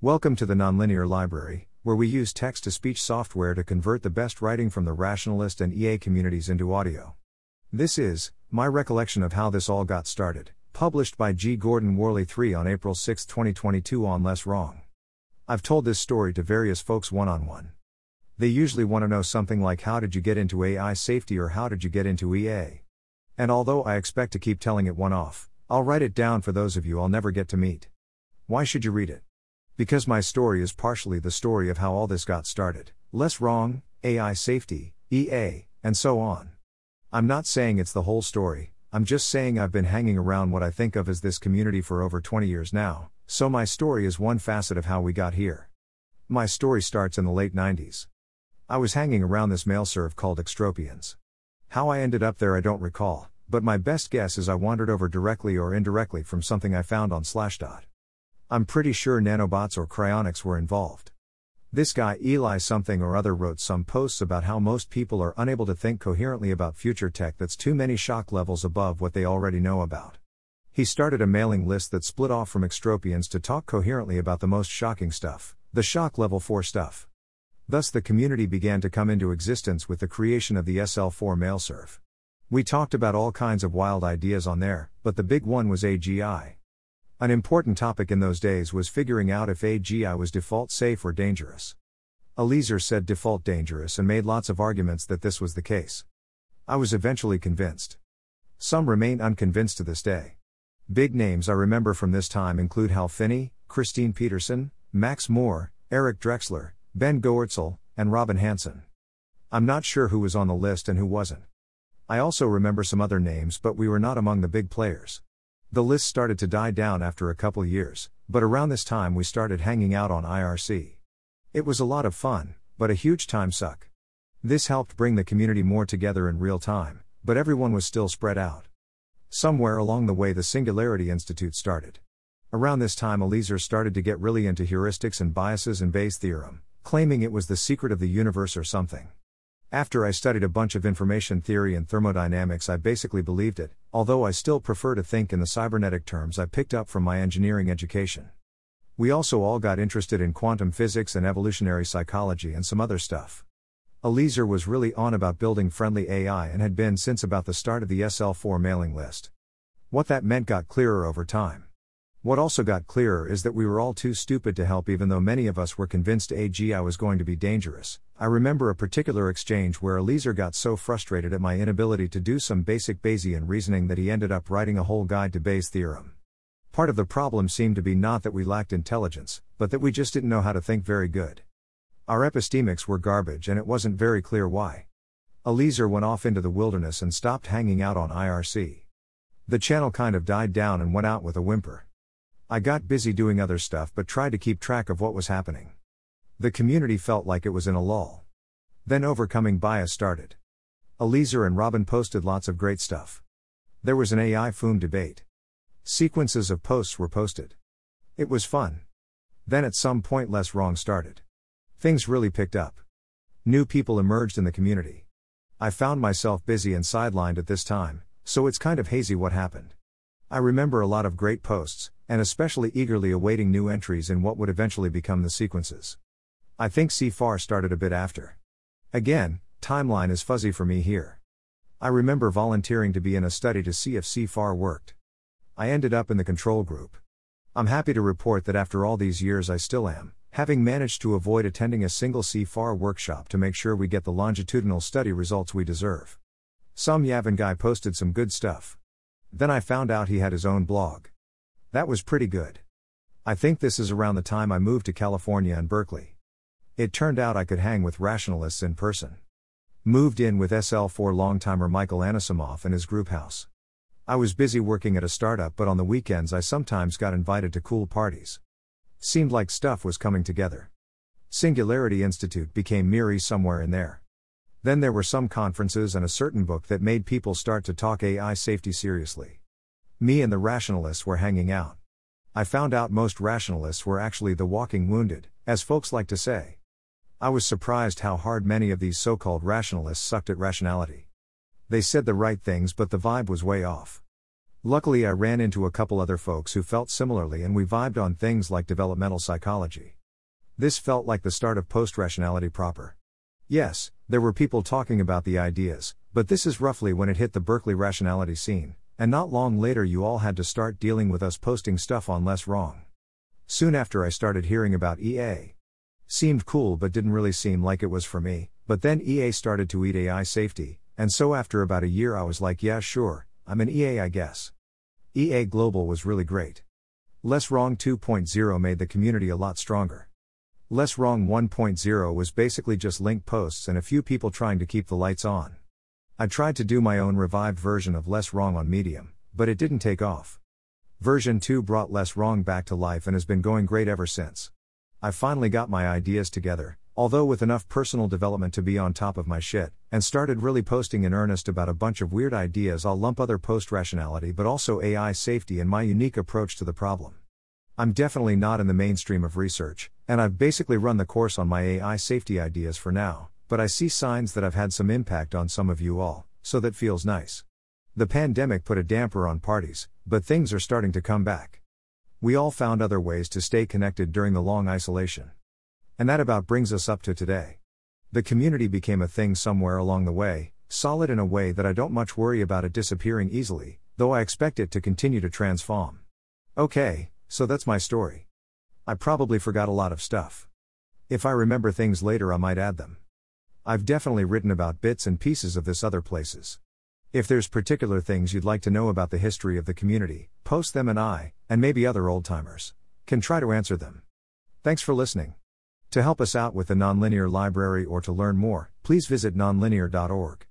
Welcome to the Nonlinear Library, where we use text to speech software to convert the best writing from the rationalist and EA communities into audio. This is my recollection of how this all got started, published by G. Gordon Worley III on April 6, 2022, on Less Wrong. I've told this story to various folks one on one. They usually want to know something like how did you get into AI safety or how did you get into EA? And although I expect to keep telling it one off, I'll write it down for those of you I'll never get to meet. Why should you read it? Because my story is partially the story of how all this got started. Less wrong, AI safety, EA, and so on. I'm not saying it's the whole story, I'm just saying I've been hanging around what I think of as this community for over 20 years now, so my story is one facet of how we got here. My story starts in the late 90s. I was hanging around this mailserv called Extropians. How I ended up there I don't recall, but my best guess is I wandered over directly or indirectly from something I found on Slashdot. I'm pretty sure nanobots or cryonics were involved. This guy Eli something or other wrote some posts about how most people are unable to think coherently about future tech that's too many shock levels above what they already know about. He started a mailing list that split off from extropians to talk coherently about the most shocking stuff, the shock level 4 stuff. Thus, the community began to come into existence with the creation of the SL4 mail mailserv. We talked about all kinds of wild ideas on there, but the big one was AGI. An important topic in those days was figuring out if AGI was default safe or dangerous. Eliezer said default dangerous and made lots of arguments that this was the case. I was eventually convinced. Some remain unconvinced to this day. Big names I remember from this time include Hal Finney, Christine Peterson, Max More, Eric Drexler, Ben Goertzel, and Robin Hanson. I'm not sure who was on the list and who wasn't. I also remember some other names, but we were not among the big players. The list started to die down after a couple years, but around this time we started hanging out on IRC. It was a lot of fun, but a huge time suck. This helped bring the community more together in real time, but everyone was still spread out. Somewhere along the way, the Singularity Institute started. Around this time, Eliezer started to get really into heuristics and biases and Bayes' theorem, claiming it was the secret of the universe or something. After I studied a bunch of information theory and thermodynamics, I basically believed it, although I still prefer to think in the cybernetic terms I picked up from my engineering education. We also all got interested in quantum physics and evolutionary psychology and some other stuff. Eliezer was really on about building friendly AI and had been since about the start of the SL4 mailing list. What that meant got clearer over time. What also got clearer is that we were all too stupid to help, even though many of us were convinced AGI was going to be dangerous. I remember a particular exchange where Eliezer got so frustrated at my inability to do some basic Bayesian reasoning that he ended up writing a whole guide to Bayes' theorem. Part of the problem seemed to be not that we lacked intelligence, but that we just didn't know how to think very good. Our epistemics were garbage and it wasn't very clear why. Eliezer went off into the wilderness and stopped hanging out on IRC. The channel kind of died down and went out with a whimper. I got busy doing other stuff but tried to keep track of what was happening. The community felt like it was in a lull. Then overcoming bias started. Eliezer and Robin posted lots of great stuff. There was an AI FOOM debate. Sequences of posts were posted. It was fun. Then at some point, less wrong started. Things really picked up. New people emerged in the community. I found myself busy and sidelined at this time, so it's kind of hazy what happened. I remember a lot of great posts, and especially eagerly awaiting new entries in what would eventually become the sequences. I think CFAR started a bit after. Again, timeline is fuzzy for me here. I remember volunteering to be in a study to see if CFAR worked. I ended up in the control group. I'm happy to report that after all these years I still am having managed to avoid attending a single CFAR workshop to make sure we get the longitudinal study results we deserve. Some Yvain guy posted some good stuff. Then I found out he had his own blog. That was pretty good. I think this is around the time I moved to California and Berkeley. It turned out I could hang with rationalists in person. Moved in with SL4 longtimer Michael Anisimov and his group house. I was busy working at a startup, but on the weekends I sometimes got invited to cool parties. Seemed like stuff was coming together. Singularity Institute became MIRI somewhere in there. Then there were some conferences and a certain book that made people start to talk AI safety seriously. Me and the rationalists were hanging out. I found out most rationalists were actually the walking wounded, as folks like to say. I was surprised how hard many of these so called rationalists sucked at rationality. They said the right things, but the vibe was way off. Luckily, I ran into a couple other folks who felt similarly and we vibed on things like developmental psychology. This felt like the start of post rationality proper. Yes, there were people talking about the ideas, but this is roughly when it hit the Berkeley rationality scene, and not long later you all had to start dealing with us posting stuff on Less Wrong. Soon after I started hearing about EA. Seemed cool but didn't really seem like it was for me, but then EA started to eat AI safety, and so after about a year I was like, yeah, sure, I'm an EA, I guess. EA Global was really great. Less Wrong 2.0 made the community a lot stronger. Less Wrong 1.0 was basically just link posts and a few people trying to keep the lights on. I tried to do my own revived version of Less Wrong on Medium, but it didn't take off. Version 2 brought Less Wrong back to life and has been going great ever since. I finally got my ideas together, although with enough personal development to be on top of my shit, and started really posting in earnest about a bunch of weird ideas. I'll lump other post rationality but also AI safety and my unique approach to the problem. I'm definitely not in the mainstream of research, and I've basically run the course on my AI safety ideas for now, but I see signs that I've had some impact on some of you all, so that feels nice. The pandemic put a damper on parties, but things are starting to come back. We all found other ways to stay connected during the long isolation. And that about brings us up to today. The community became a thing somewhere along the way, solid in a way that I don't much worry about it disappearing easily, though I expect it to continue to transform. Okay, so that's my story. I probably forgot a lot of stuff. If I remember things later, I might add them. I've definitely written about bits and pieces of this other places. If there's particular things you'd like to know about the history of the community, post them and I, and maybe other old timers, can try to answer them. Thanks for listening. To help us out with the Nonlinear Library or to learn more, please visit nonlinear.org.